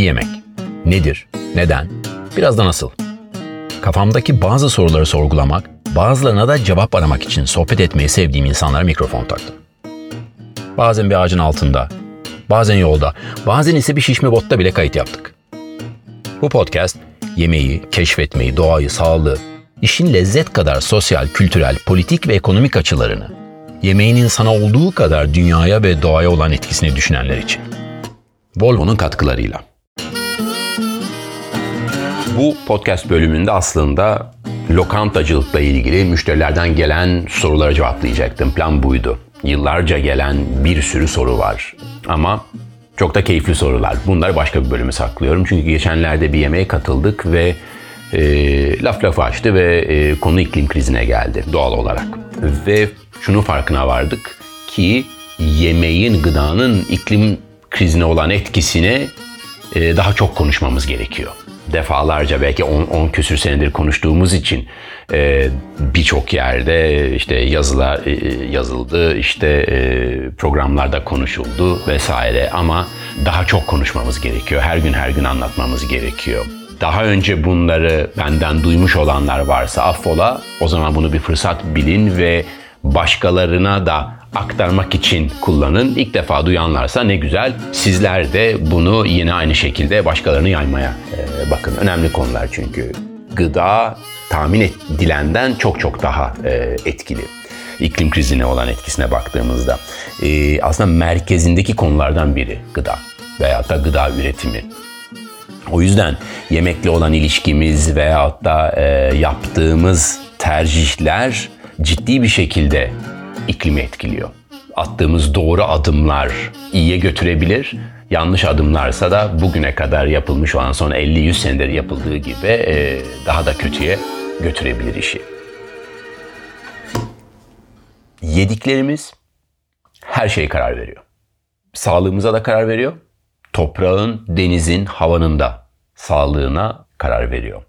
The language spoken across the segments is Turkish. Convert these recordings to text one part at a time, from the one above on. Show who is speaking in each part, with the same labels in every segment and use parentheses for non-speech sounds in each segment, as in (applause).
Speaker 1: İyi yemek. Nedir? Neden? Biraz da nasıl? Kafamdaki bazı soruları sorgulamak, bazılarına da cevap aramak için sohbet etmeyi sevdiğim insanlara mikrofon taktım. Bazen bir ağacın altında, bazen yolda, bazen ise bir şişme botta bile kayıt yaptık. Bu podcast yemeği, keşfetmeyi, doğayı, sağlığı, işin lezzet kadar sosyal, kültürel, politik ve ekonomik açılarını, yemeğin insana olduğu kadar dünyaya ve doğaya olan etkisini düşünenler için. Volvo'nun katkılarıyla. Bu podcast bölümünde aslında lokantacılıkla ilgili müşterilerden gelen sorulara cevaplayacaktım. Plan buydu. Yıllarca gelen bir sürü soru var. Ama çok da keyifli sorular. Bunları başka bir bölüme saklıyorum. Çünkü geçenlerde bir yemeğe katıldık ve e, laf lafı açtı ve e, konu iklim krizine geldi doğal olarak. Ve şunu farkına vardık ki yemeğin, gıdanın iklim krizine olan etkisini e, daha çok konuşmamız gerekiyor. Defalarca belki 10 küsür senedir konuştuğumuz için e, birçok yerde işte yazılar e, yazıldı, işte e, programlarda konuşuldu vesaire ama daha çok konuşmamız gerekiyor. Her gün her gün anlatmamız gerekiyor. Daha önce bunları benden duymuş olanlar varsa affola. O zaman bunu bir fırsat bilin ve başkalarına da aktarmak için kullanın. İlk defa duyanlarsa ne güzel. Sizler de bunu yine aynı şekilde başkalarını yaymaya e, bakın. Önemli konular çünkü. Gıda tahmin edilenden çok çok daha e, etkili. İklim krizine olan etkisine baktığımızda. E, aslında merkezindeki konulardan biri gıda veya da gıda üretimi. O yüzden yemekle olan ilişkimiz veyahut da e, yaptığımız tercihler ciddi bir şekilde iklimi etkiliyor. Attığımız doğru adımlar iyiye götürebilir. Yanlış adımlarsa da bugüne kadar yapılmış olan son 50-100 senedir yapıldığı gibi e, daha da kötüye götürebilir işi. Yediklerimiz her şey karar veriyor. Sağlığımıza da karar veriyor. Toprağın, denizin, havanın da sağlığına karar veriyor.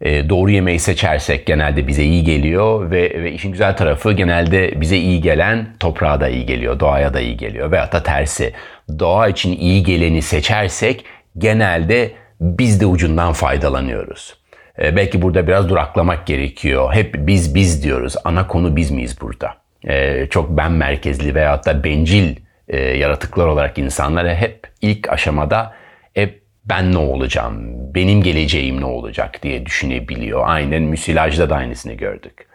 Speaker 1: E, doğru yemeği seçersek genelde bize iyi geliyor ve, ve işin güzel tarafı genelde bize iyi gelen toprağa da iyi geliyor, doğaya da iyi geliyor veyahut da tersi. Doğa için iyi geleni seçersek genelde biz de ucundan faydalanıyoruz. E, belki burada biraz duraklamak gerekiyor. Hep biz biz diyoruz. Ana konu biz miyiz burada? E, çok ben merkezli veyahut da bencil e, yaratıklar olarak insanlara hep ilk aşamada ben ne olacağım, benim geleceğim ne olacak diye düşünebiliyor. Aynen müsilajda da aynısını gördük.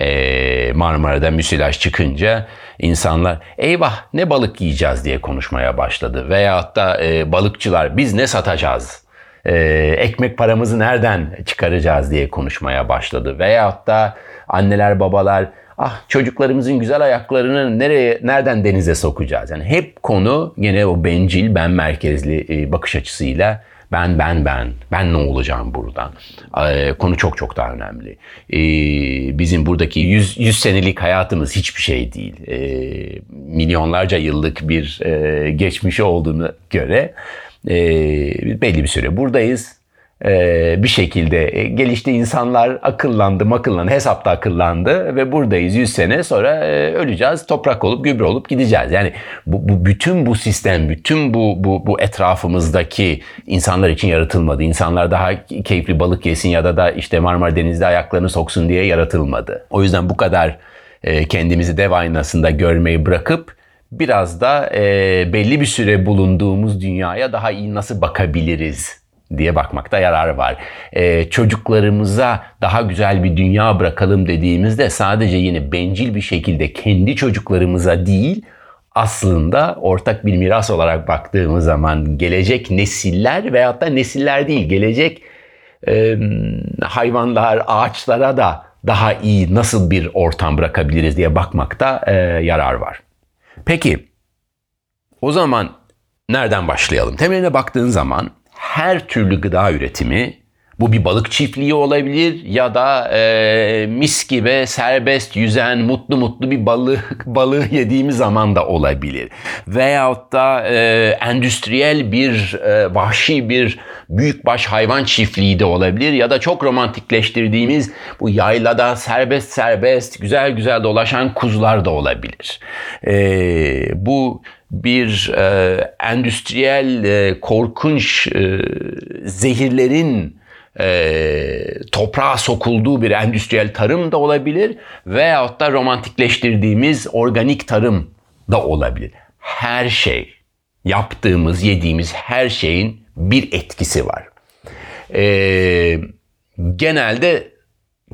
Speaker 1: Ee, Marmara'da müsilaj çıkınca insanlar eyvah ne balık yiyeceğiz diye konuşmaya başladı. Veyahut da e, balıkçılar biz ne satacağız, e, ekmek paramızı nereden çıkaracağız diye konuşmaya başladı. Veyahut da anneler babalar ah çocuklarımızın güzel ayaklarını nereye nereden denize sokacağız? Yani hep konu yine o bencil ben merkezli e, bakış açısıyla ben ben ben ben ne olacağım buradan? E, konu çok çok daha önemli. E, bizim buradaki 100, 100 senelik hayatımız hiçbir şey değil. milyonlarca yıllık bir geçmişi olduğunu göre belli bir süre buradayız ee, bir şekilde e, gelişti insanlar akıllandı akıllandı hesapta akıllandı ve buradayız 100 sene sonra e, öleceğiz toprak olup gübre olup gideceğiz. Yani bu, bu bütün bu sistem bütün bu, bu, bu etrafımızdaki insanlar için yaratılmadı. İnsanlar daha keyifli balık yesin ya da da işte Marmara Denizi'de ayaklarını soksun diye yaratılmadı. O yüzden bu kadar e, kendimizi dev aynasında görmeyi bırakıp biraz da belli bir süre bulunduğumuz dünyaya daha iyi nasıl bakabiliriz diye bakmakta yarar var. Ee, çocuklarımıza daha güzel bir dünya bırakalım dediğimizde sadece yine bencil bir şekilde kendi çocuklarımıza değil aslında ortak bir miras olarak baktığımız zaman gelecek nesiller veyahut da nesiller değil gelecek e, hayvanlar, ağaçlara da daha iyi nasıl bir ortam bırakabiliriz diye bakmakta e, yarar var. Peki o zaman nereden başlayalım? Temeline baktığın zaman her türlü gıda üretimi Bu bir balık çiftliği olabilir ya da e, mis gibi serbest yüzen mutlu mutlu bir balık (laughs) balığı yediğimiz zaman da olabilir. Veyahut da e, endüstriyel bir e, vahşi bir büyükbaş hayvan çiftliği de olabilir ya da çok romantikleştirdiğimiz bu yaylada serbest serbest güzel güzel dolaşan kuzular da olabilir. E, bu bir e, endüstriyel e, korkunç e, zehirlerin e, toprağa sokulduğu bir endüstriyel tarım da olabilir veyahut da romantikleştirdiğimiz organik tarım da olabilir. Her şey, yaptığımız, yediğimiz her şeyin bir etkisi var. E, genelde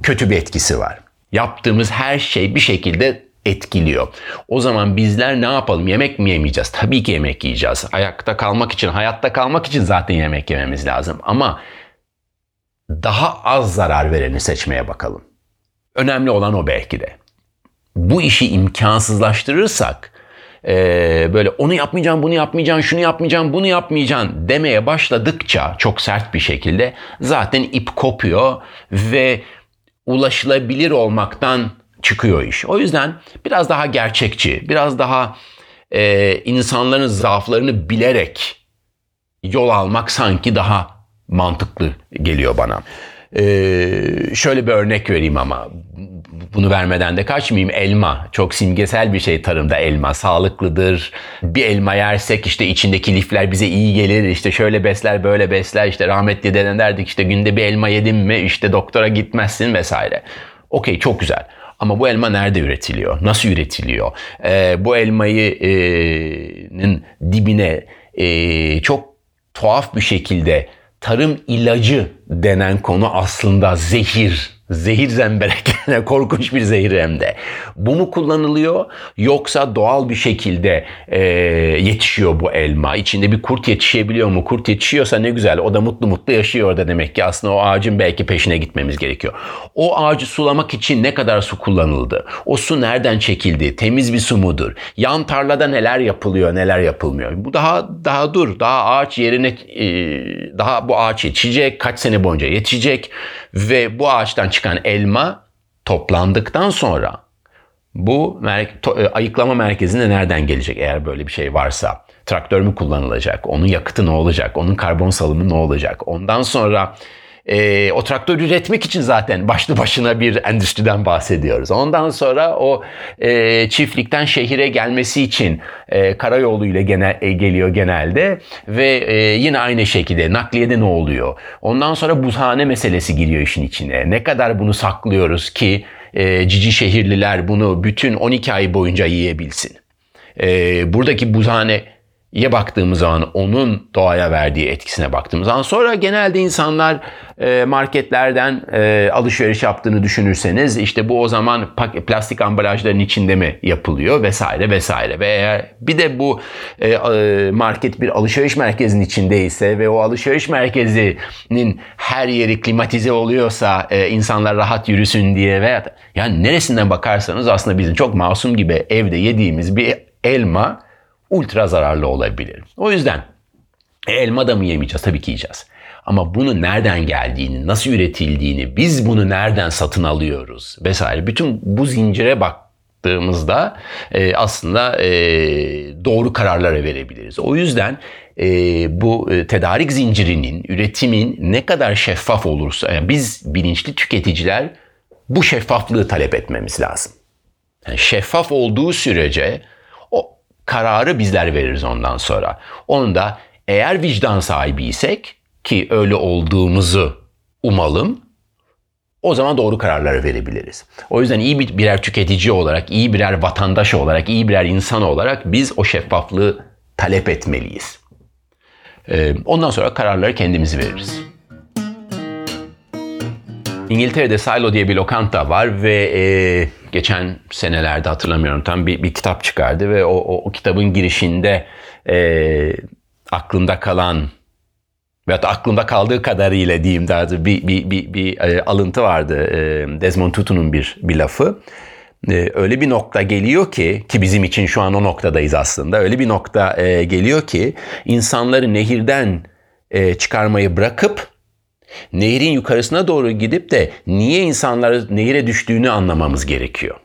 Speaker 1: kötü bir etkisi var. Yaptığımız her şey bir şekilde etkiliyor. O zaman bizler ne yapalım? Yemek mi yemeyeceğiz? Tabii ki yemek yiyeceğiz. Ayakta kalmak için, hayatta kalmak için zaten yemek yememiz lazım. Ama daha az zarar vereni seçmeye bakalım. Önemli olan o belki de. Bu işi imkansızlaştırırsak e, böyle onu yapmayacağım, bunu yapmayacağım, şunu yapmayacağım, bunu yapmayacağım demeye başladıkça çok sert bir şekilde zaten ip kopuyor ve ulaşılabilir olmaktan çıkıyor iş. O yüzden biraz daha gerçekçi, biraz daha e, insanların zaaflarını bilerek yol almak sanki daha mantıklı geliyor bana. Ee, şöyle bir örnek vereyim ama bunu vermeden de kaçmayayım. Elma çok simgesel bir şey tarımda elma sağlıklıdır. Bir elma yersek işte içindeki lifler bize iyi gelir. İşte şöyle besler böyle besler işte rahmetli deden derdik işte günde bir elma yedim mi işte doktora gitmezsin vesaire. Okey çok güzel. Ama bu elma nerede üretiliyor? Nasıl üretiliyor? Ee, bu elmayının e, dibine e, çok tuhaf bir şekilde tarım ilacı denen konu aslında zehir Zehir zemberek, (laughs) korkunç bir zehir hem de. Bu mu kullanılıyor yoksa doğal bir şekilde e, yetişiyor bu elma? İçinde bir kurt yetişebiliyor mu? Kurt yetişiyorsa ne güzel o da mutlu mutlu yaşıyor orada demek ki aslında o ağacın belki peşine gitmemiz gerekiyor. O ağacı sulamak için ne kadar su kullanıldı? O su nereden çekildi? Temiz bir su mudur? Yan tarlada neler yapılıyor neler yapılmıyor? Bu daha daha dur daha ağaç yerine e, daha bu ağaç yetişecek kaç sene boyunca yetişecek ve bu ağaçtan çıkan elma toplandıktan sonra bu e, ayıklama merkezine nereden gelecek eğer böyle bir şey varsa? Traktör mü kullanılacak? Onun yakıtı ne olacak? Onun karbon salımı ne olacak? Ondan sonra e, o traktör üretmek için zaten başlı başına bir endüstriden bahsediyoruz. Ondan sonra o e, çiftlikten şehire gelmesi için e, karayoluyla genel, e, geliyor genelde ve e, yine aynı şekilde nakliyede ne oluyor? Ondan sonra buzhane meselesi giriyor işin içine. Ne kadar bunu saklıyoruz ki e, cici şehirliler bunu bütün 12 ay boyunca yiyebilsin? E, buradaki buzhane ye baktığımız zaman onun doğaya verdiği etkisine baktığımız zaman sonra genelde insanlar e, marketlerden e, alışveriş yaptığını düşünürseniz işte bu o zaman plastik ambalajların içinde mi yapılıyor vesaire vesaire. Ve eğer bir de bu e, market bir alışveriş merkezinin içindeyse ve o alışveriş merkezinin her yeri klimatize oluyorsa insanlar rahat yürüsün diye veya yani neresinden bakarsanız aslında bizim çok masum gibi evde yediğimiz bir elma ultra zararlı olabilir. O yüzden elma da mı yemeyeceğiz? Tabii ki yiyeceğiz. Ama bunu nereden geldiğini, nasıl üretildiğini, biz bunu nereden satın alıyoruz vesaire. Bütün bu zincire baktığımızda e, aslında e, doğru kararlara verebiliriz. O yüzden e, bu e, tedarik zincirinin, üretimin ne kadar şeffaf olursa, yani biz bilinçli tüketiciler bu şeffaflığı talep etmemiz lazım. Yani şeffaf olduğu sürece kararı bizler veririz ondan sonra. Onu da eğer vicdan sahibiysek ki öyle olduğumuzu umalım o zaman doğru kararları verebiliriz. O yüzden iyi bir birer tüketici olarak, iyi birer vatandaş olarak, iyi birer insan olarak biz o şeffaflığı talep etmeliyiz. Ee, ondan sonra kararları kendimiz veririz. İngiltere'de Silo diye bir lokanta var ve e, geçen senelerde hatırlamıyorum tam bir, bir kitap çıkardı ve o, o, o kitabın girişinde e, aklımda kalan veyahut aklımda kaldığı kadarıyla diyeyim daha bir, bir, bir, bir e, alıntı vardı. E, Desmond Tutu'nun bir, bir lafı. E, öyle bir nokta geliyor ki ki bizim için şu an o noktadayız aslında. Öyle bir nokta geliyor ki insanları nehirden çıkarmayı bırakıp Nehrin yukarısına doğru gidip de niye insanlar nehire düştüğünü anlamamız gerekiyor.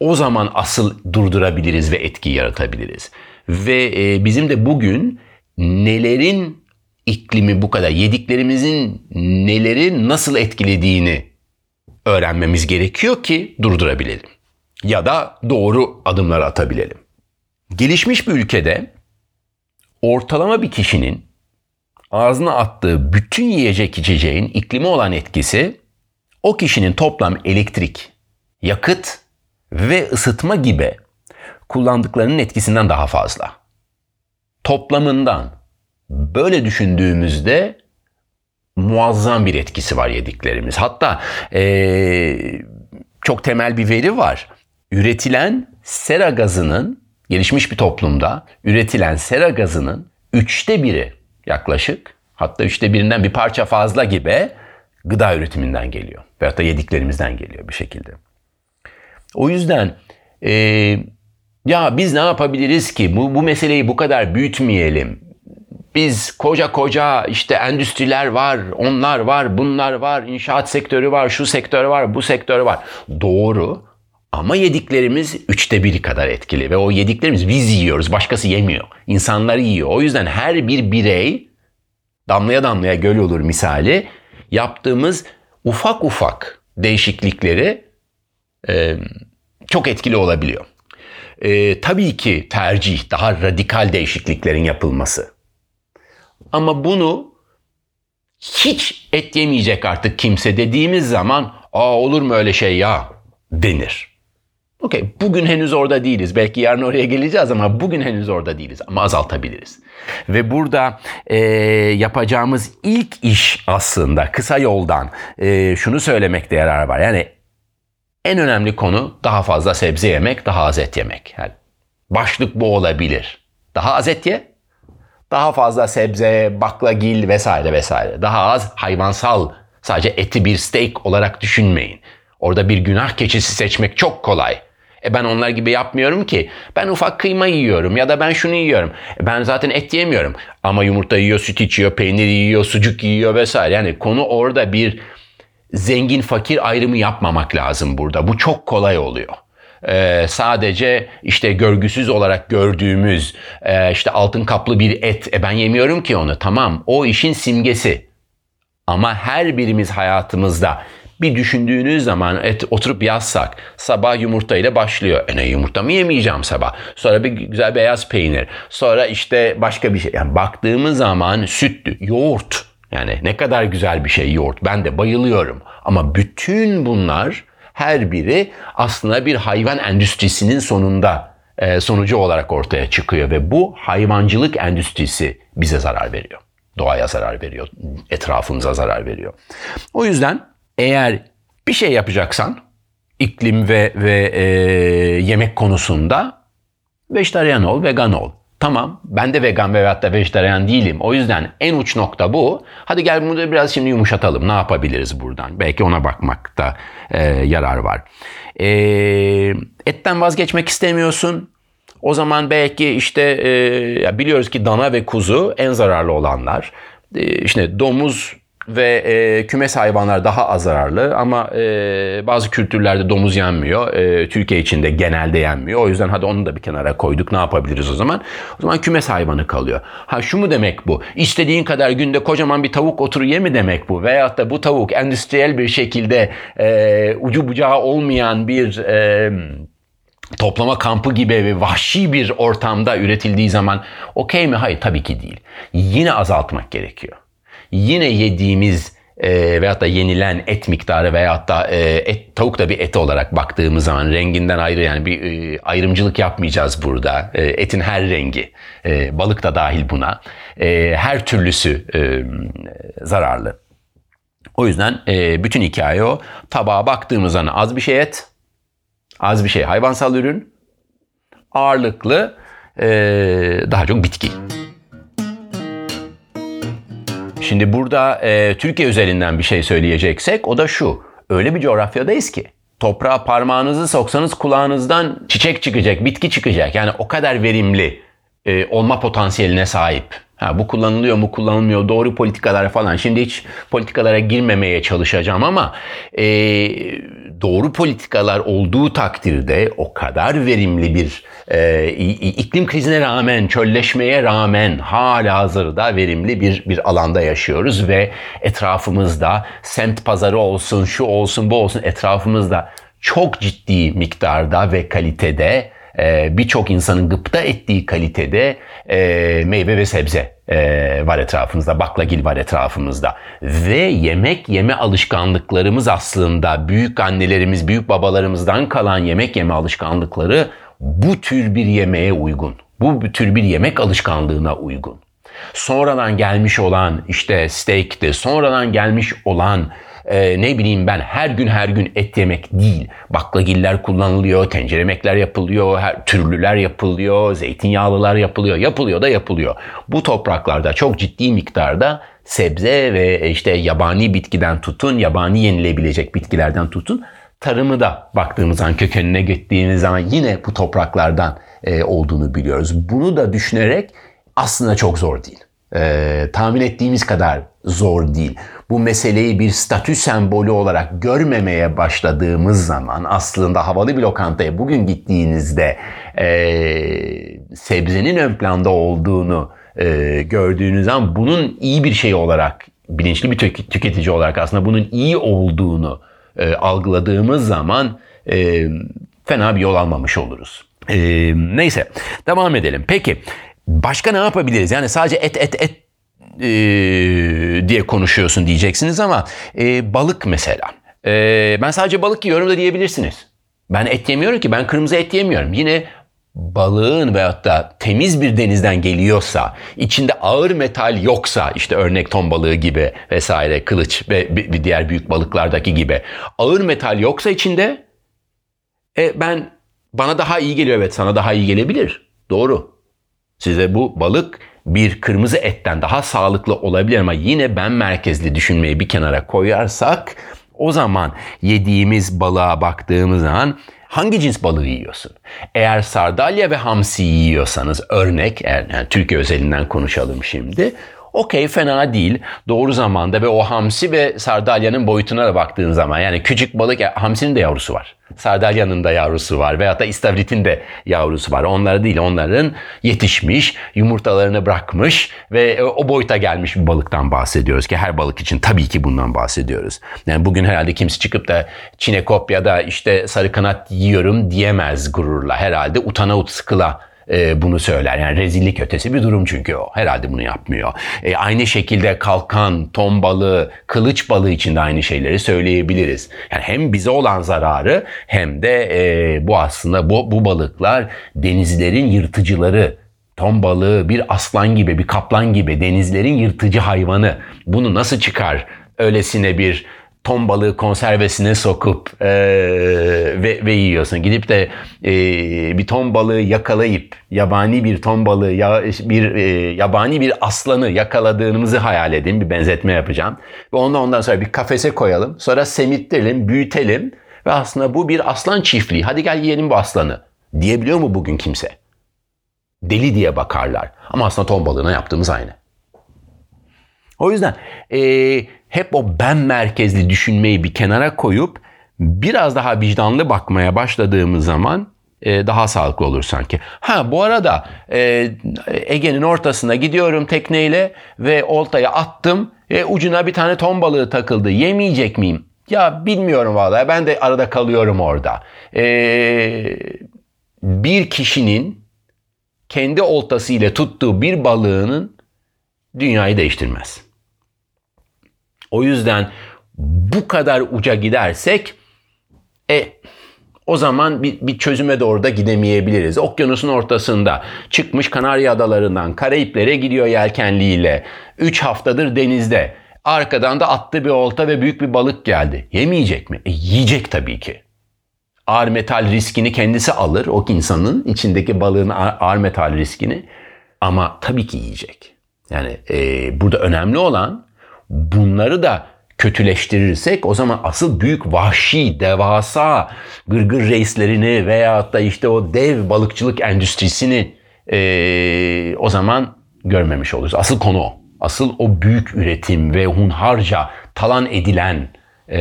Speaker 1: O zaman asıl durdurabiliriz ve etki yaratabiliriz. Ve e, bizim de bugün nelerin iklimi bu kadar yediklerimizin neleri nasıl etkilediğini öğrenmemiz gerekiyor ki durdurabilelim. Ya da doğru adımlar atabilelim. Gelişmiş bir ülkede ortalama bir kişinin ağzına attığı bütün yiyecek içeceğin iklimi olan etkisi o kişinin toplam elektrik, yakıt ve ısıtma gibi kullandıklarının etkisinden daha fazla. Toplamından böyle düşündüğümüzde muazzam bir etkisi var yediklerimiz. Hatta ee, çok temel bir veri var. Üretilen sera gazının gelişmiş bir toplumda üretilen sera gazının üçte biri yaklaşık hatta üçte birinden bir parça fazla gibi gıda üretiminden geliyor. Veyahut da yediklerimizden geliyor bir şekilde. O yüzden e, ya biz ne yapabiliriz ki bu, bu meseleyi bu kadar büyütmeyelim. Biz koca koca işte endüstriler var, onlar var, bunlar var, inşaat sektörü var, şu sektör var, bu sektör var. Doğru ama yediklerimiz üçte biri kadar etkili ve o yediklerimiz biz yiyoruz, başkası yemiyor. İnsanlar yiyor. O yüzden her bir birey damlaya damlaya göl olur misali yaptığımız ufak ufak değişiklikleri e, çok etkili olabiliyor. E, tabii ki tercih daha radikal değişikliklerin yapılması. Ama bunu hiç et yemeyecek artık kimse dediğimiz zaman aa olur mu öyle şey ya denir. Okey bugün henüz orada değiliz. Belki yarın oraya geleceğiz ama bugün henüz orada değiliz. Ama azaltabiliriz. Ve burada e, yapacağımız ilk iş aslında kısa yoldan e, şunu söylemekte yarar var. Yani en önemli konu daha fazla sebze yemek, daha az et yemek. Yani başlık bu olabilir. Daha az et ye, daha fazla sebze, baklagil vesaire vesaire. Daha az hayvansal, sadece eti bir steak olarak düşünmeyin. Orada bir günah keçisi seçmek çok kolay. E ben onlar gibi yapmıyorum ki. Ben ufak kıyma yiyorum ya da ben şunu yiyorum. E ben zaten et yemiyorum. Ama yumurta yiyor, süt içiyor, peynir yiyor, sucuk yiyor vesaire. Yani konu orada bir zengin fakir ayrımı yapmamak lazım burada. Bu çok kolay oluyor. Ee, sadece işte görgüsüz olarak gördüğümüz e, işte altın kaplı bir et. E ben yemiyorum ki onu. Tamam o işin simgesi. Ama her birimiz hayatımızda bir düşündüğünüz zaman et, oturup yazsak sabah yumurta ile başlıyor. E ne yumurta mı yemeyeceğim sabah? Sonra bir güzel beyaz peynir. Sonra işte başka bir şey. Yani baktığımız zaman süt, yoğurt. Yani ne kadar güzel bir şey yoğurt. Ben de bayılıyorum. Ama bütün bunlar her biri aslında bir hayvan endüstrisinin sonunda e, sonucu olarak ortaya çıkıyor ve bu hayvancılık endüstrisi bize zarar veriyor. Doğaya zarar veriyor, etrafımıza zarar veriyor. O yüzden eğer bir şey yapacaksan iklim ve ve e, yemek konusunda vejetaryen ol, vegan ol. Tamam ben de vegan ve hatta vejetaryen değilim. O yüzden en uç nokta bu. Hadi gel bunu da biraz şimdi yumuşatalım. Ne yapabiliriz buradan? Belki ona bakmakta e, yarar var. E, etten vazgeçmek istemiyorsun. O zaman belki işte e, biliyoruz ki dana ve kuzu en zararlı olanlar. E, işte domuz ve e, kümes hayvanlar daha az zararlı ama e, bazı kültürlerde domuz yenmiyor. E, Türkiye içinde genelde yenmiyor. O yüzden hadi onu da bir kenara koyduk. Ne yapabiliriz o zaman? O zaman kümes hayvanı kalıyor. Ha şu mu demek bu? İstediğin kadar günde kocaman bir tavuk otur ye mi demek bu? Veyahut da bu tavuk endüstriyel bir şekilde e, ucu bucağı olmayan bir... E, toplama kampı gibi ve vahşi bir ortamda üretildiği zaman okey mi? Hayır tabii ki değil. Yine azaltmak gerekiyor yine yediğimiz e, veyahut da yenilen et miktarı veyahut da e, et, tavuk da bir et olarak baktığımız zaman renginden ayrı yani bir e, ayrımcılık yapmayacağız burada. E, etin her rengi, e, balık da dahil buna. E, her türlüsü e, zararlı. O yüzden e, bütün hikaye o. Tabağa baktığımız zaman az bir şey et, az bir şey hayvansal ürün, ağırlıklı e, daha çok bitki. Şimdi burada e, Türkiye üzerinden bir şey söyleyeceksek o da şu. Öyle bir coğrafyadayız ki toprağa parmağınızı soksanız kulağınızdan çiçek çıkacak, bitki çıkacak. Yani o kadar verimli e, olma potansiyeline sahip Ha, bu kullanılıyor mu kullanılmıyor doğru politikalar falan. Şimdi hiç politikalara girmemeye çalışacağım ama e, doğru politikalar olduğu takdirde o kadar verimli bir e, iklim krizine rağmen, çölleşmeye rağmen hala hazırda verimli bir, bir alanda yaşıyoruz ve etrafımızda semt pazarı olsun, şu olsun, bu olsun etrafımızda çok ciddi miktarda ve kalitede birçok insanın gıpta ettiği kalitede e, meyve ve sebze e, var etrafımızda, baklagil var etrafımızda. Ve yemek yeme alışkanlıklarımız aslında büyük annelerimiz, büyük babalarımızdan kalan yemek yeme alışkanlıkları bu tür bir yemeğe uygun. Bu tür bir yemek alışkanlığına uygun. Sonradan gelmiş olan işte steak'ti, sonradan gelmiş olan e, ne bileyim ben her gün her gün et yemek değil. Baklagiller kullanılıyor, tencere yemekler yapılıyor, her türlüler yapılıyor, zeytinyağlılar yapılıyor. Yapılıyor da yapılıyor. Bu topraklarda çok ciddi miktarda sebze ve işte yabani bitkiden tutun, yabani yenilebilecek bitkilerden tutun tarımı da baktığımız zaman kökenine gittiğimiz zaman yine bu topraklardan e, olduğunu biliyoruz. Bunu da düşünerek aslında çok zor değil. E, tahmin ettiğimiz kadar zor değil. Bu meseleyi bir statü sembolü olarak görmemeye başladığımız zaman aslında havalı bir lokantaya bugün gittiğinizde e, sebzenin ön planda olduğunu e, gördüğünüz zaman bunun iyi bir şey olarak bilinçli bir tüketici olarak aslında bunun iyi olduğunu e, algıladığımız zaman e, fena bir yol almamış oluruz. E, neyse devam edelim. Peki başka ne yapabiliriz? Yani sadece et et et e, diye konuşuyorsun diyeceksiniz ama e, balık mesela. E, ben sadece balık yiyorum da diyebilirsiniz. Ben et yemiyorum ki ben kırmızı et yemiyorum. Yine balığın veyahut da temiz bir denizden geliyorsa, içinde ağır metal yoksa, işte örnek ton balığı gibi vesaire, kılıç ve bir diğer büyük balıklardaki gibi ağır metal yoksa içinde, e, ben bana daha iyi geliyor. Evet sana daha iyi gelebilir. Doğru. Size bu balık bir kırmızı etten daha sağlıklı olabilir ama yine ben merkezli düşünmeyi bir kenara koyarsak o zaman yediğimiz balığa baktığımız zaman hangi cins balığı yiyorsun? Eğer sardalya ve hamsi yiyorsanız örnek, yani Türkiye özelinden konuşalım şimdi. Okey fena değil. Doğru zamanda ve o hamsi ve sardalyanın boyutuna da baktığın zaman yani küçük balık hamsinin de yavrusu var. Sardalyanın da yavrusu var veyahut da istavritin de yavrusu var. Onlar değil onların yetişmiş, yumurtalarını bırakmış ve o boyuta gelmiş bir balıktan bahsediyoruz ki her balık için tabii ki bundan bahsediyoruz. Yani bugün herhalde kimse çıkıp da çinekop ya da işte sarı kanat yiyorum diyemez gururla. Herhalde utana ut sıkıla e, bunu söyler. Yani rezillik ötesi bir durum çünkü o. Herhalde bunu yapmıyor. E, aynı şekilde kalkan, ton balığı, kılıç balığı için de aynı şeyleri söyleyebiliriz. Yani hem bize olan zararı hem de e, bu aslında bu, bu balıklar denizlerin yırtıcıları ton balığı bir aslan gibi, bir kaplan gibi denizlerin yırtıcı hayvanı. Bunu nasıl çıkar? Öylesine bir ton balığı konservesine sokup e, ve, ve yiyorsun. Gidip de e, bir ton balığı yakalayıp yabani bir ton balığı ya, bir e, yabani bir aslanı yakaladığımızı hayal edin. Bir benzetme yapacağım. Ve ondan ondan sonra bir kafese koyalım. Sonra semittirelim, büyütelim ve aslında bu bir aslan çiftliği. Hadi gel yiyelim bu aslanı. Diyebiliyor mu bugün kimse? Deli diye bakarlar. Ama aslında ton balığına yaptığımız aynı. O yüzden e, hep o ben merkezli düşünmeyi bir kenara koyup biraz daha vicdanlı bakmaya başladığımız zaman e, daha sağlıklı olur sanki. Ha bu arada e, Ege'nin ortasına gidiyorum tekneyle ve oltaya attım. E, ucuna bir tane ton balığı takıldı. Yemeyecek miyim? Ya bilmiyorum vallahi ben de arada kalıyorum orada. E, bir kişinin kendi oltasıyla tuttuğu bir balığının dünyayı değiştirmez. O yüzden bu kadar uca gidersek e o zaman bir, bir çözüme doğru da gidemeyebiliriz. Okyanusun ortasında çıkmış Kanarya Adalarından Karayiplere gidiyor yelkenliğiyle. 3 haftadır denizde. Arkadan da attı bir olta ve büyük bir balık geldi. Yemeyecek mi? E, yiyecek tabii ki. Ağır metal riskini kendisi alır. O insanın içindeki balığın ağır metal riskini. Ama tabii ki yiyecek. Yani e, burada önemli olan bunları da kötüleştirirsek o zaman asıl büyük vahşi, devasa gırgır reislerini veyahut da işte o dev balıkçılık endüstrisini e, o zaman görmemiş oluruz. Asıl konu o. Asıl o büyük üretim ve hunharca talan edilen e,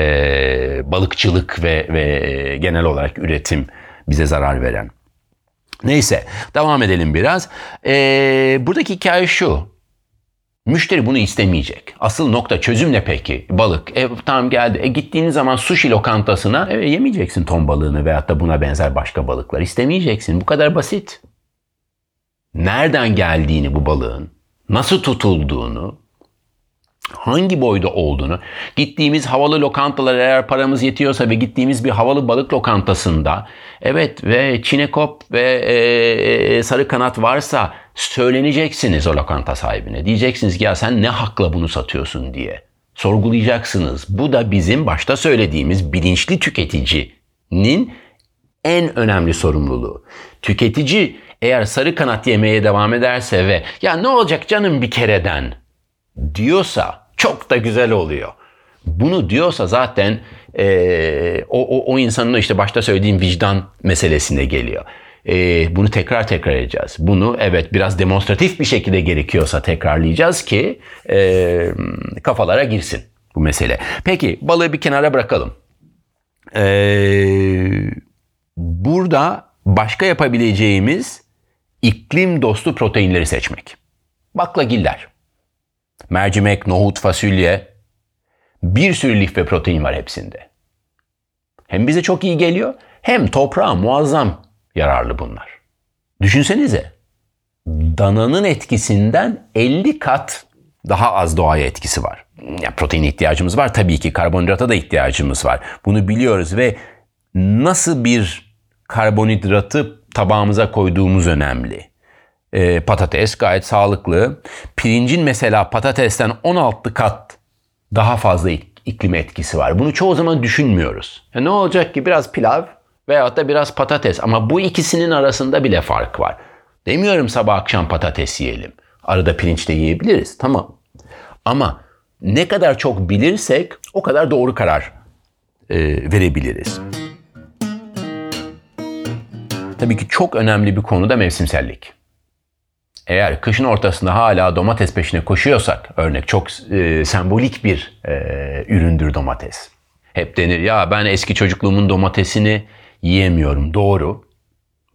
Speaker 1: balıkçılık ve, ve genel olarak üretim bize zarar veren. Neyse devam edelim biraz. E, buradaki hikaye şu. Müşteri bunu istemeyecek. Asıl nokta çözüm ne peki? Balık. E, tamam geldi. E, gittiğiniz zaman sushi lokantasına e, yemeyeceksin ton balığını veyahut da buna benzer başka balıklar. İstemeyeceksin. Bu kadar basit. Nereden geldiğini bu balığın, nasıl tutulduğunu, hangi boyda olduğunu, gittiğimiz havalı lokantalar eğer paramız yetiyorsa ve gittiğimiz bir havalı balık lokantasında evet ve çinekop ve e, e, sarı kanat varsa söyleneceksiniz o lokanta sahibine. Diyeceksiniz ki ya sen ne hakla bunu satıyorsun diye. Sorgulayacaksınız. Bu da bizim başta söylediğimiz bilinçli tüketicinin en önemli sorumluluğu. Tüketici eğer sarı kanat yemeye devam ederse ve ya ne olacak canım bir kereden diyorsa çok da güzel oluyor. Bunu diyorsa zaten e, o, o, o insanın işte başta söylediğim vicdan meselesine geliyor. E, bunu tekrar tekrar edeceğiz. Bunu evet biraz demonstratif bir şekilde gerekiyorsa tekrarlayacağız ki e, kafalara girsin bu mesele. Peki balığı bir kenara bırakalım. E, burada başka yapabileceğimiz iklim dostu proteinleri seçmek. Baklagiller, mercimek, nohut, fasulye, bir sürü lif ve protein var hepsinde. Hem bize çok iyi geliyor hem toprağa muazzam yararlı bunlar. Düşünsenize dananın etkisinden 50 kat daha az doğaya etkisi var. Ya protein ihtiyacımız var tabii ki karbonhidrata da ihtiyacımız var. Bunu biliyoruz ve nasıl bir karbonhidratı tabağımıza koyduğumuz önemli. E, patates gayet sağlıklı. Pirincin mesela patatesten 16 kat daha fazla iklim etkisi var. Bunu çoğu zaman düşünmüyoruz. Ya ne olacak ki biraz pilav veyahut da biraz patates ama bu ikisinin arasında bile fark var. Demiyorum sabah akşam patates yiyelim. Arada pirinç de yiyebiliriz tamam. Ama ne kadar çok bilirsek o kadar doğru karar e, verebiliriz. Tabii ki çok önemli bir konu da mevsimsellik. Eğer kışın ortasında hala domates peşine koşuyorsak, örnek çok e, sembolik bir e, üründür domates. Hep denir ya ben eski çocukluğumun domatesini yiyemiyorum. Doğru.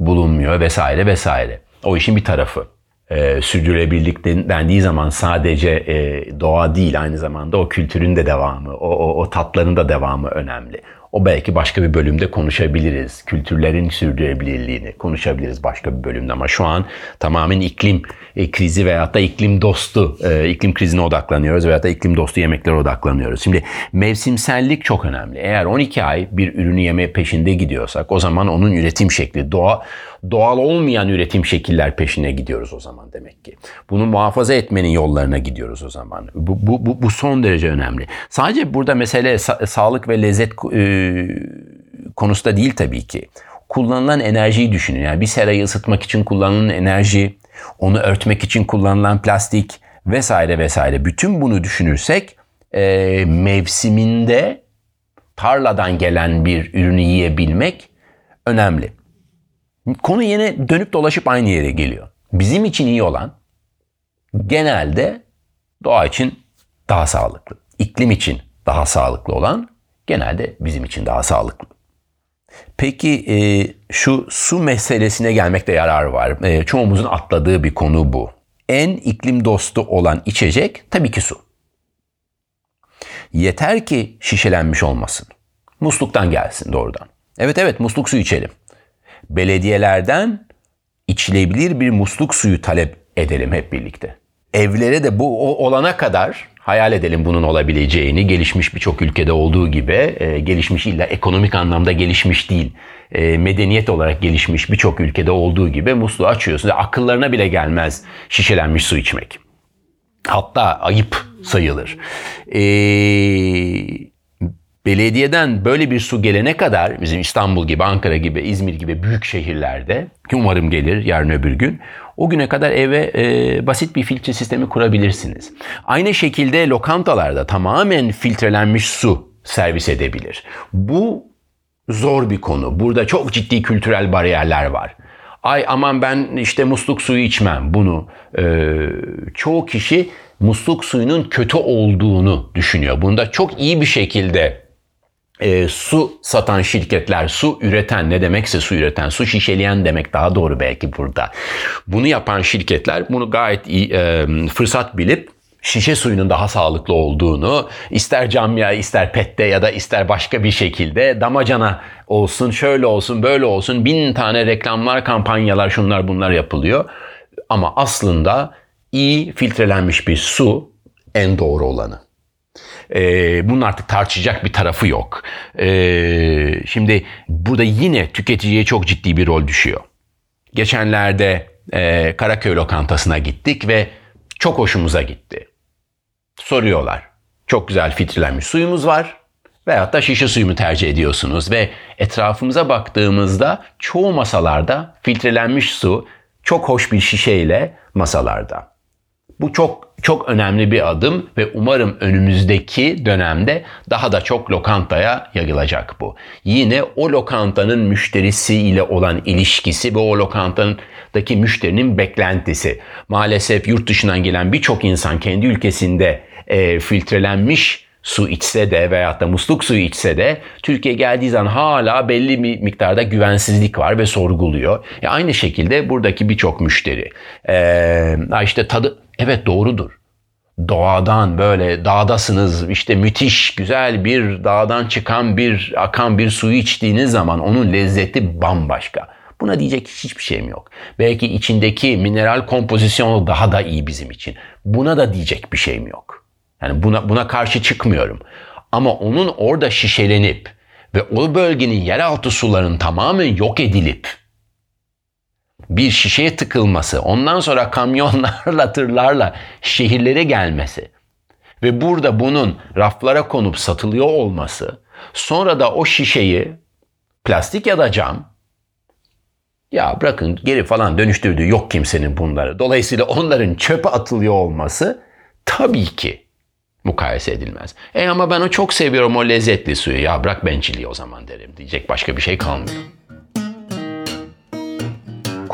Speaker 1: Bulunmuyor vesaire vesaire. O işin bir tarafı. E, sürdürülebilirlik dendiği zaman sadece e, doğa değil aynı zamanda o kültürün de devamı, o, o, o tatların da devamı önemli. O belki başka bir bölümde konuşabiliriz. Kültürlerin sürdürülebilirliğini konuşabiliriz başka bir bölümde ama şu an tamamen iklim e, krizi veyahut da iklim dostu, e, iklim krizine odaklanıyoruz veyahut da iklim dostu yemeklere odaklanıyoruz. Şimdi mevsimsellik çok önemli. Eğer 12 ay bir ürünü yeme peşinde gidiyorsak o zaman onun üretim şekli, doğa doğal olmayan üretim şekiller peşine gidiyoruz o zaman demek ki. Bunu muhafaza etmenin yollarına gidiyoruz o zaman. Bu, bu, bu, bu son derece önemli. Sadece burada mesele sa- sağlık ve lezzet e, konusu da değil tabii ki. Kullanılan enerjiyi düşünün. Yani bir serayı ısıtmak için kullanılan enerji, onu örtmek için kullanılan plastik vesaire vesaire. Bütün bunu düşünürsek e, mevsiminde tarladan gelen bir ürünü yiyebilmek önemli. Konu yine dönüp dolaşıp aynı yere geliyor. Bizim için iyi olan genelde doğa için daha sağlıklı. İklim için daha sağlıklı olan genelde bizim için daha sağlıklı. Peki e, şu su meselesine gelmekte yarar var. E, çoğumuzun atladığı bir konu bu. En iklim dostu olan içecek tabii ki su. Yeter ki şişelenmiş olmasın. Musluktan gelsin doğrudan. Evet evet musluk suyu içelim belediyelerden içilebilir bir musluk suyu talep edelim hep birlikte. Evlere de bu olana kadar hayal edelim bunun olabileceğini. Gelişmiş birçok ülkede olduğu gibi e, gelişmiş illa ekonomik anlamda gelişmiş değil. E, medeniyet olarak gelişmiş birçok ülkede olduğu gibi musluğu açıyorsun. Akıllarına bile gelmez şişelenmiş su içmek. Hatta ayıp sayılır. Eee belediyeden böyle bir su gelene kadar bizim İstanbul gibi, Ankara gibi, İzmir gibi büyük şehirlerde ki umarım gelir yarın öbür gün o güne kadar eve e, basit bir filtre sistemi kurabilirsiniz. Aynı şekilde lokantalarda tamamen filtrelenmiş su servis edebilir. Bu zor bir konu. Burada çok ciddi kültürel bariyerler var. ay aman ben işte musluk suyu içmem bunu. Ee, çoğu kişi musluk suyunun kötü olduğunu düşünüyor. Bunda çok iyi bir şekilde e, su satan şirketler, su üreten ne demekse su üreten, su şişeleyen demek daha doğru belki burada. Bunu yapan şirketler bunu gayet iyi e, fırsat bilip şişe suyunun daha sağlıklı olduğunu, ister camya, ister pette ya da ister başka bir şekilde damacana olsun, şöyle olsun, böyle olsun bin tane reklamlar, kampanyalar, şunlar bunlar yapılıyor. Ama aslında iyi filtrelenmiş bir su en doğru olanı. Ee, bunun artık tartışacak bir tarafı yok. Ee, şimdi burada yine tüketiciye çok ciddi bir rol düşüyor. Geçenlerde e, Karaköy lokantasına gittik ve çok hoşumuza gitti. Soruyorlar. Çok güzel filtrelenmiş suyumuz var veyahut da şişe suyu mu tercih ediyorsunuz? Ve etrafımıza baktığımızda çoğu masalarda filtrelenmiş su çok hoş bir şişeyle masalarda. Bu çok çok önemli bir adım ve umarım önümüzdeki dönemde daha da çok lokantaya yayılacak bu. Yine o lokantanın müşterisiyle olan ilişkisi ve o lokantadaki müşterinin beklentisi. Maalesef yurt dışından gelen birçok insan kendi ülkesinde e, filtrelenmiş su içse de veyahut da musluk suyu içse de Türkiye geldiği zaman hala belli bir miktarda güvensizlik var ve sorguluyor. E aynı şekilde buradaki birçok müşteri. Ee, işte tadı evet doğrudur. Doğadan böyle dağdasınız işte müthiş güzel bir dağdan çıkan bir akan bir suyu içtiğiniz zaman onun lezzeti bambaşka. Buna diyecek hiçbir şeyim yok. Belki içindeki mineral kompozisyonu daha da iyi bizim için. Buna da diyecek bir şeyim yok. Yani buna, buna karşı çıkmıyorum. Ama onun orada şişelenip ve o bölgenin yeraltı suların tamamen yok edilip bir şişeye tıkılması, ondan sonra kamyonlarla, tırlarla şehirlere gelmesi ve burada bunun raflara konup satılıyor olması, sonra da o şişeyi plastik ya da cam ya bırakın geri falan dönüştürdüğü yok kimsenin bunları. Dolayısıyla onların çöpe atılıyor olması tabii ki mukayese edilmez. E ama ben o çok seviyorum o lezzetli suyu. Ya bırak benciliği o zaman derim. Diyecek başka bir şey kalmıyor.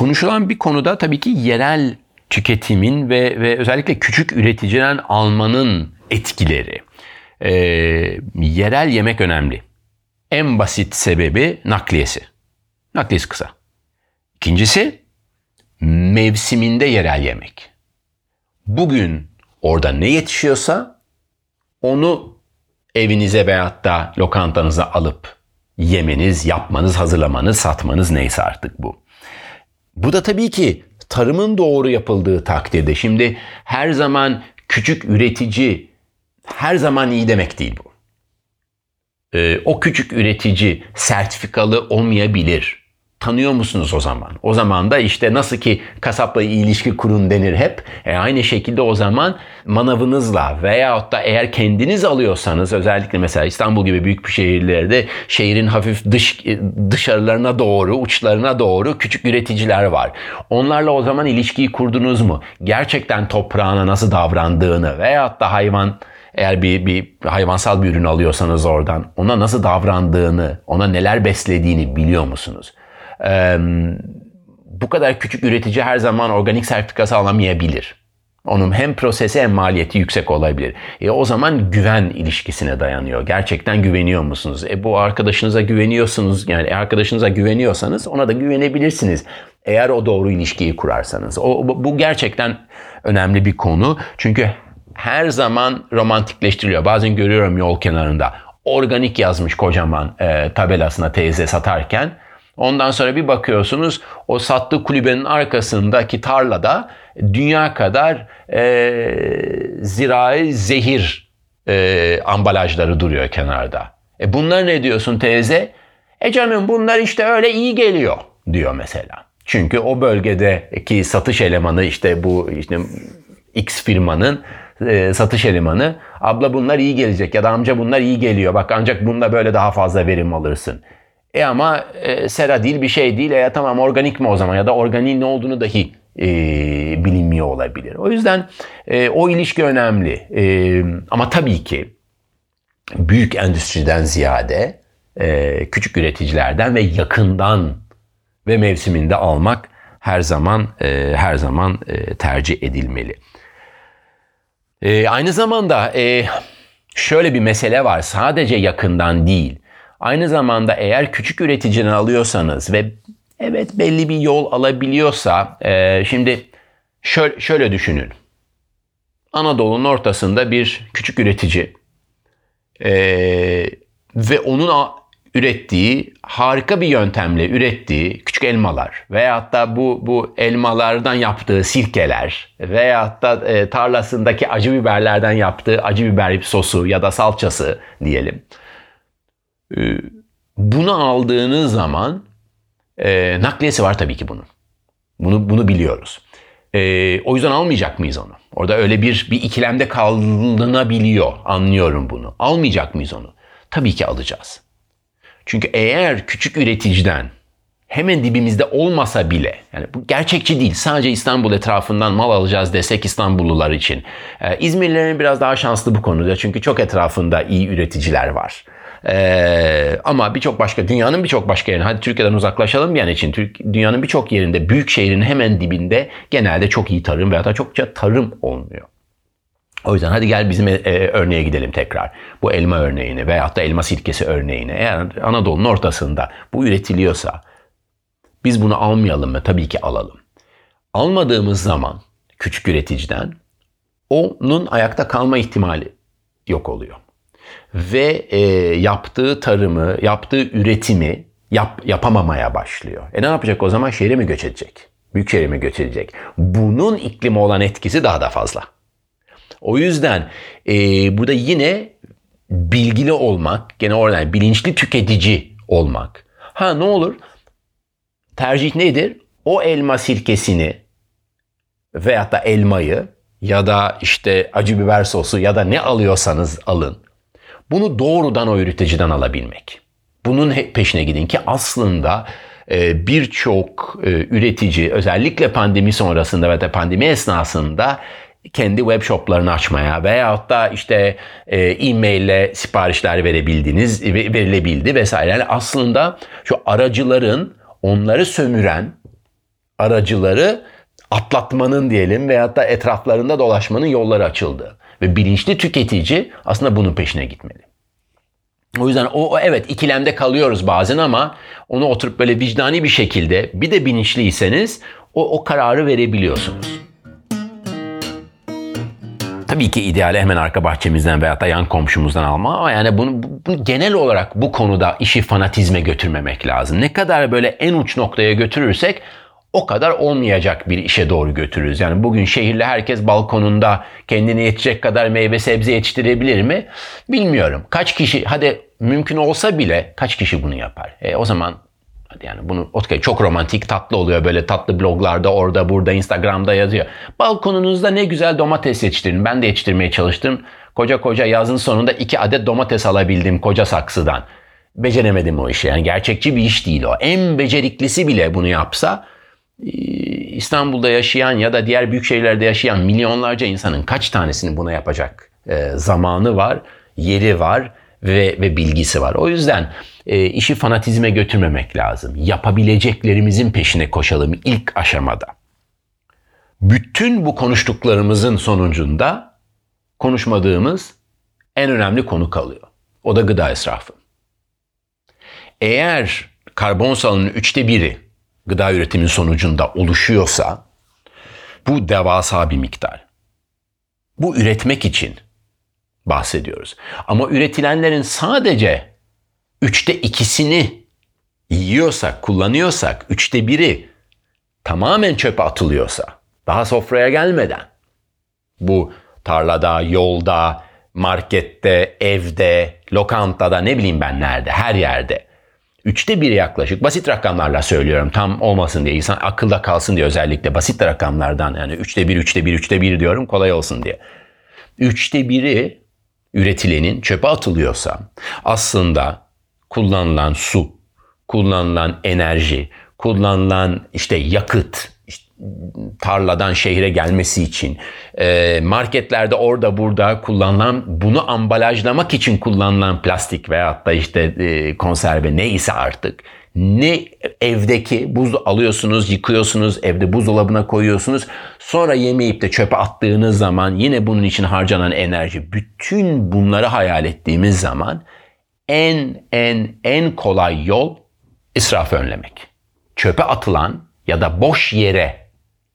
Speaker 1: Konuşulan bir konuda tabii ki yerel tüketimin ve, ve özellikle küçük üreticiden almanın etkileri. Ee, yerel yemek önemli. En basit sebebi nakliyesi. Nakliyesi kısa. İkincisi mevsiminde yerel yemek. Bugün orada ne yetişiyorsa onu evinize veyahut da lokantanıza alıp yemeniz, yapmanız, hazırlamanız, satmanız neyse artık bu. Bu da tabii ki tarımın doğru yapıldığı takdirde. Şimdi her zaman küçük üretici her zaman iyi demek değil bu. Ee, o küçük üretici sertifikalı olmayabilir tanıyor musunuz o zaman? O zaman da işte nasıl ki kasapla ilişki kurun denir hep. E aynı şekilde o zaman manavınızla veyahut da eğer kendiniz alıyorsanız özellikle mesela İstanbul gibi büyük bir şehirlerde şehrin hafif dış dışarılarına doğru, uçlarına doğru küçük üreticiler var. Onlarla o zaman ilişkiyi kurdunuz mu? Gerçekten toprağına nasıl davrandığını veyahut da hayvan eğer bir, bir hayvansal bir ürün alıyorsanız oradan ona nasıl davrandığını, ona neler beslediğini biliyor musunuz? Bu kadar küçük üretici her zaman organik sertifikası alamayabilir. Onun hem prosesi hem maliyeti yüksek olabilir. E o zaman güven ilişkisine dayanıyor. Gerçekten güveniyor musunuz? E bu arkadaşınıza güveniyorsunuz. Yani arkadaşınıza güveniyorsanız ona da güvenebilirsiniz. Eğer o doğru ilişkiyi kurarsanız. O, bu gerçekten önemli bir konu. Çünkü her zaman romantikleştiriliyor. Bazen görüyorum yol kenarında. Organik yazmış kocaman e, tabelasına teyze satarken Ondan sonra bir bakıyorsunuz o sattığı kulübenin arkasındaki tarlada dünya kadar e, zirai zehir e, ambalajları duruyor kenarda. E bunlar ne diyorsun teyze? E canım bunlar işte öyle iyi geliyor diyor mesela. Çünkü o bölgedeki satış elemanı işte bu işte X firmanın e, satış elemanı abla bunlar iyi gelecek ya da amca bunlar iyi geliyor bak ancak bununla böyle daha fazla verim alırsın. E ama e, sera değil bir şey değil. E tamam organik mi o zaman ya da organiğin ne olduğunu dahi e, bilinmiyor olabilir. O yüzden e, o ilişki önemli. E, ama tabii ki büyük endüstriden ziyade e, küçük üreticilerden ve yakından ve mevsiminde almak her zaman e, her zaman e, tercih edilmeli. E, aynı zamanda e, şöyle bir mesele var. Sadece yakından değil. Aynı zamanda eğer küçük üreticiden alıyorsanız ve evet belli bir yol alabiliyorsa e, şimdi şöyle, şöyle düşünün. Anadolu'nun ortasında bir küçük üretici e, ve onun ürettiği harika bir yöntemle ürettiği küçük elmalar veyahut da bu bu elmalardan yaptığı sirkeler veyahut da e, tarlasındaki acı biberlerden yaptığı acı biber sosu ya da salçası diyelim. E, bunu aldığınız zaman e, nakliyesi var tabii ki bunun. Bunu bunu biliyoruz. E, o yüzden almayacak mıyız onu? Orada öyle bir bir ikilemde kalınabiliyor. Anlıyorum bunu. Almayacak mıyız onu? Tabii ki alacağız. Çünkü eğer küçük üreticiden hemen dibimizde olmasa bile yani bu gerçekçi değil. Sadece İstanbul etrafından mal alacağız desek İstanbullular için. Ee, İzmirlilerin biraz daha şanslı bu konuda çünkü çok etrafında iyi üreticiler var. Ee, ama birçok başka dünyanın birçok başka yerinde hadi Türkiye'den uzaklaşalım bir an için Türk, dünyanın birçok yerinde büyük şehrin hemen dibinde genelde çok iyi tarım veya da çokça tarım olmuyor. O yüzden hadi gel bizim e, örneğe gidelim tekrar. Bu elma örneğine veyahut da elma sirkesi örneğine. Eğer Anadolu'nun ortasında bu üretiliyorsa biz bunu almayalım mı? Tabii ki alalım. Almadığımız zaman küçük üreticiden onun ayakta kalma ihtimali yok oluyor. Ve e, yaptığı tarımı, yaptığı üretimi yap, yapamamaya başlıyor. E ne yapacak o zaman? Şehre mi göç edecek? Büyük şehre mi göç edecek? Bunun iklime olan etkisi daha da fazla. O yüzden e, burada yine bilgili olmak, gene oradan bilinçli tüketici olmak. Ha ne olur? Tercih nedir? O elma sirkesini veyahut da elmayı ya da işte acı biber sosu ya da ne alıyorsanız alın. Bunu doğrudan o üreticiden alabilmek. Bunun peşine gidin ki aslında e, birçok e, üretici özellikle pandemi sonrasında ve de pandemi esnasında kendi web shoplarını açmaya veyahut da işte e, e-maille siparişler verebildiniz, verilebildi vesaire. Yani aslında şu aracıların onları sömüren aracıları atlatmanın diyelim veyahut da etraflarında dolaşmanın yolları açıldı. Ve bilinçli tüketici aslında bunun peşine gitmeli. O yüzden o, evet ikilemde kalıyoruz bazen ama onu oturup böyle vicdani bir şekilde bir de bilinçliyseniz o, o kararı verebiliyorsunuz. Tabii ki ideali hemen arka bahçemizden veya da yan komşumuzdan alma ama yani bunu, bunu genel olarak bu konuda işi fanatizme götürmemek lazım. Ne kadar böyle en uç noktaya götürürsek o kadar olmayacak bir işe doğru götürürüz. Yani bugün şehirli herkes balkonunda kendine yetecek kadar meyve sebze yetiştirebilir mi? Bilmiyorum. Kaç kişi hadi mümkün olsa bile kaç kişi bunu yapar? E, o zaman yani bunu okay, çok romantik tatlı oluyor böyle tatlı bloglarda orada burada Instagram'da yazıyor. Balkonunuzda ne güzel domates yetiştirin. Ben de yetiştirmeye çalıştım. Koca koca yazın sonunda iki adet domates alabildim koca saksıdan. Beceremedim o işi. Yani gerçekçi bir iş değil o. En beceriklisi bile bunu yapsa İstanbul'da yaşayan ya da diğer büyük şehirlerde yaşayan milyonlarca insanın kaç tanesinin buna yapacak zamanı var, yeri var ve, ve bilgisi var. O yüzden e, işi fanatizme götürmemek lazım. Yapabileceklerimizin peşine koşalım ilk aşamada. Bütün bu konuştuklarımızın sonucunda konuşmadığımız en önemli konu kalıyor. O da gıda israfı. Eğer karbon salının üçte biri gıda üretimin sonucunda oluşuyorsa bu devasa bir miktar. Bu üretmek için bahsediyoruz. Ama üretilenlerin sadece üçte ikisini yiyorsak, kullanıyorsak, üçte biri tamamen çöpe atılıyorsa, daha sofraya gelmeden, bu tarlada, yolda, markette, evde, lokantada, ne bileyim ben nerede, her yerde. Üçte bir yaklaşık basit rakamlarla söylüyorum tam olmasın diye insan akılda kalsın diye özellikle basit rakamlardan yani üçte bir, üçte bir, üçte bir diyorum kolay olsun diye. Üçte biri üretilenin çöpe atılıyorsa aslında kullanılan su, kullanılan enerji, kullanılan işte yakıt, tarladan şehre gelmesi için, e, marketlerde orada burada kullanılan, bunu ambalajlamak için kullanılan plastik veyahut da işte e, konserve neyse artık ne evdeki buz alıyorsunuz, yıkıyorsunuz, evde buzdolabına koyuyorsunuz. Sonra yemeyip de çöpe attığınız zaman yine bunun için harcanan enerji. Bütün bunları hayal ettiğimiz zaman en en en kolay yol israfı önlemek. Çöpe atılan ya da boş yere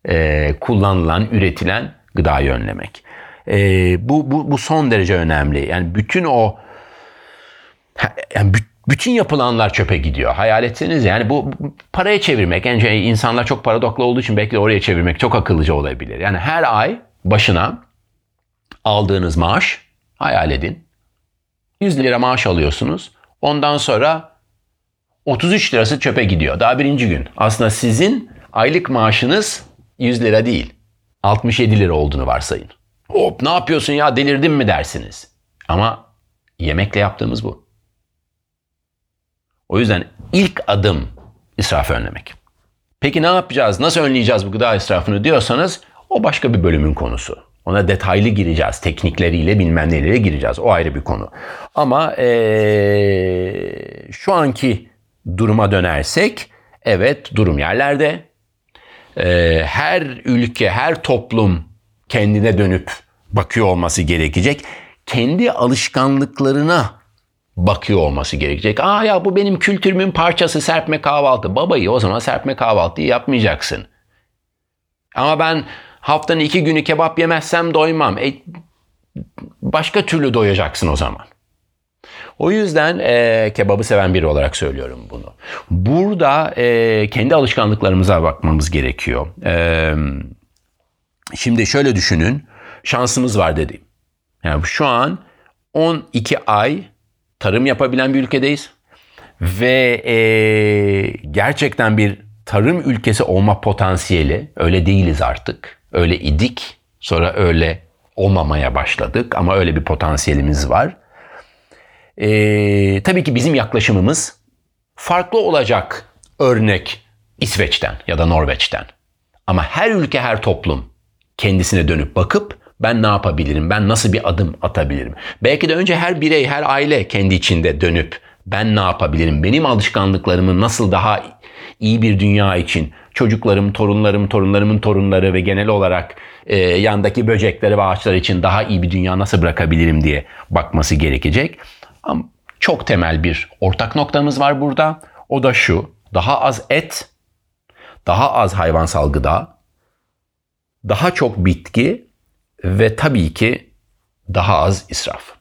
Speaker 1: e, kullanılan, üretilen gıdayı önlemek. E, bu, bu, bu son derece önemli. Yani bütün o yani bütün yapılanlar çöpe gidiyor. Hayal etseniz yani bu paraya çevirmek. Yani insanlar çok paradoklu olduğu için belki oraya çevirmek çok akıllıca olabilir. Yani her ay başına aldığınız maaş hayal edin. 100 lira maaş alıyorsunuz. Ondan sonra 33 lirası çöpe gidiyor. Daha birinci gün. Aslında sizin aylık maaşınız 100 lira değil. 67 lira olduğunu varsayın. Hop ne yapıyorsun ya delirdin mi dersiniz. Ama yemekle yaptığımız bu. O yüzden ilk adım israfı önlemek. Peki ne yapacağız? Nasıl önleyeceğiz bu gıda israfını diyorsanız o başka bir bölümün konusu. Ona detaylı gireceğiz. Teknikleriyle bilmem nelere gireceğiz. O ayrı bir konu. Ama ee, şu anki duruma dönersek evet durum yerlerde. E, her ülke, her toplum kendine dönüp bakıyor olması gerekecek. Kendi alışkanlıklarına bakıyor olması gerekecek. Aa ya bu benim kültürümün parçası serpme kahvaltı. Babayı o zaman serpme kahvaltıyı yapmayacaksın. Ama ben haftanın iki günü kebap yemezsem doymam. E, başka türlü doyacaksın o zaman. O yüzden e, kebabı seven biri olarak söylüyorum bunu. Burada e, kendi alışkanlıklarımıza bakmamız gerekiyor. E, şimdi şöyle düşünün. Şansımız var dedim. Yani şu an 12 ay tarım yapabilen bir ülkedeyiz. Ve e, gerçekten bir tarım ülkesi olma potansiyeli öyle değiliz artık. Öyle idik. Sonra öyle olmamaya başladık ama öyle bir potansiyelimiz var. E, tabii ki bizim yaklaşımımız farklı olacak örnek İsveç'ten ya da Norveç'ten. Ama her ülke, her toplum kendisine dönüp bakıp ben ne yapabilirim? Ben nasıl bir adım atabilirim? Belki de önce her birey, her aile kendi içinde dönüp ben ne yapabilirim? Benim alışkanlıklarımı nasıl daha iyi bir dünya için çocuklarım, torunlarım, torunlarımın torunları ve genel olarak e, yandaki böcekleri ve ağaçlar için daha iyi bir dünya nasıl bırakabilirim diye bakması gerekecek. Ama çok temel bir ortak noktamız var burada. O da şu. Daha az et, daha az hayvansal gıda, daha çok bitki ve tabii ki daha az israf.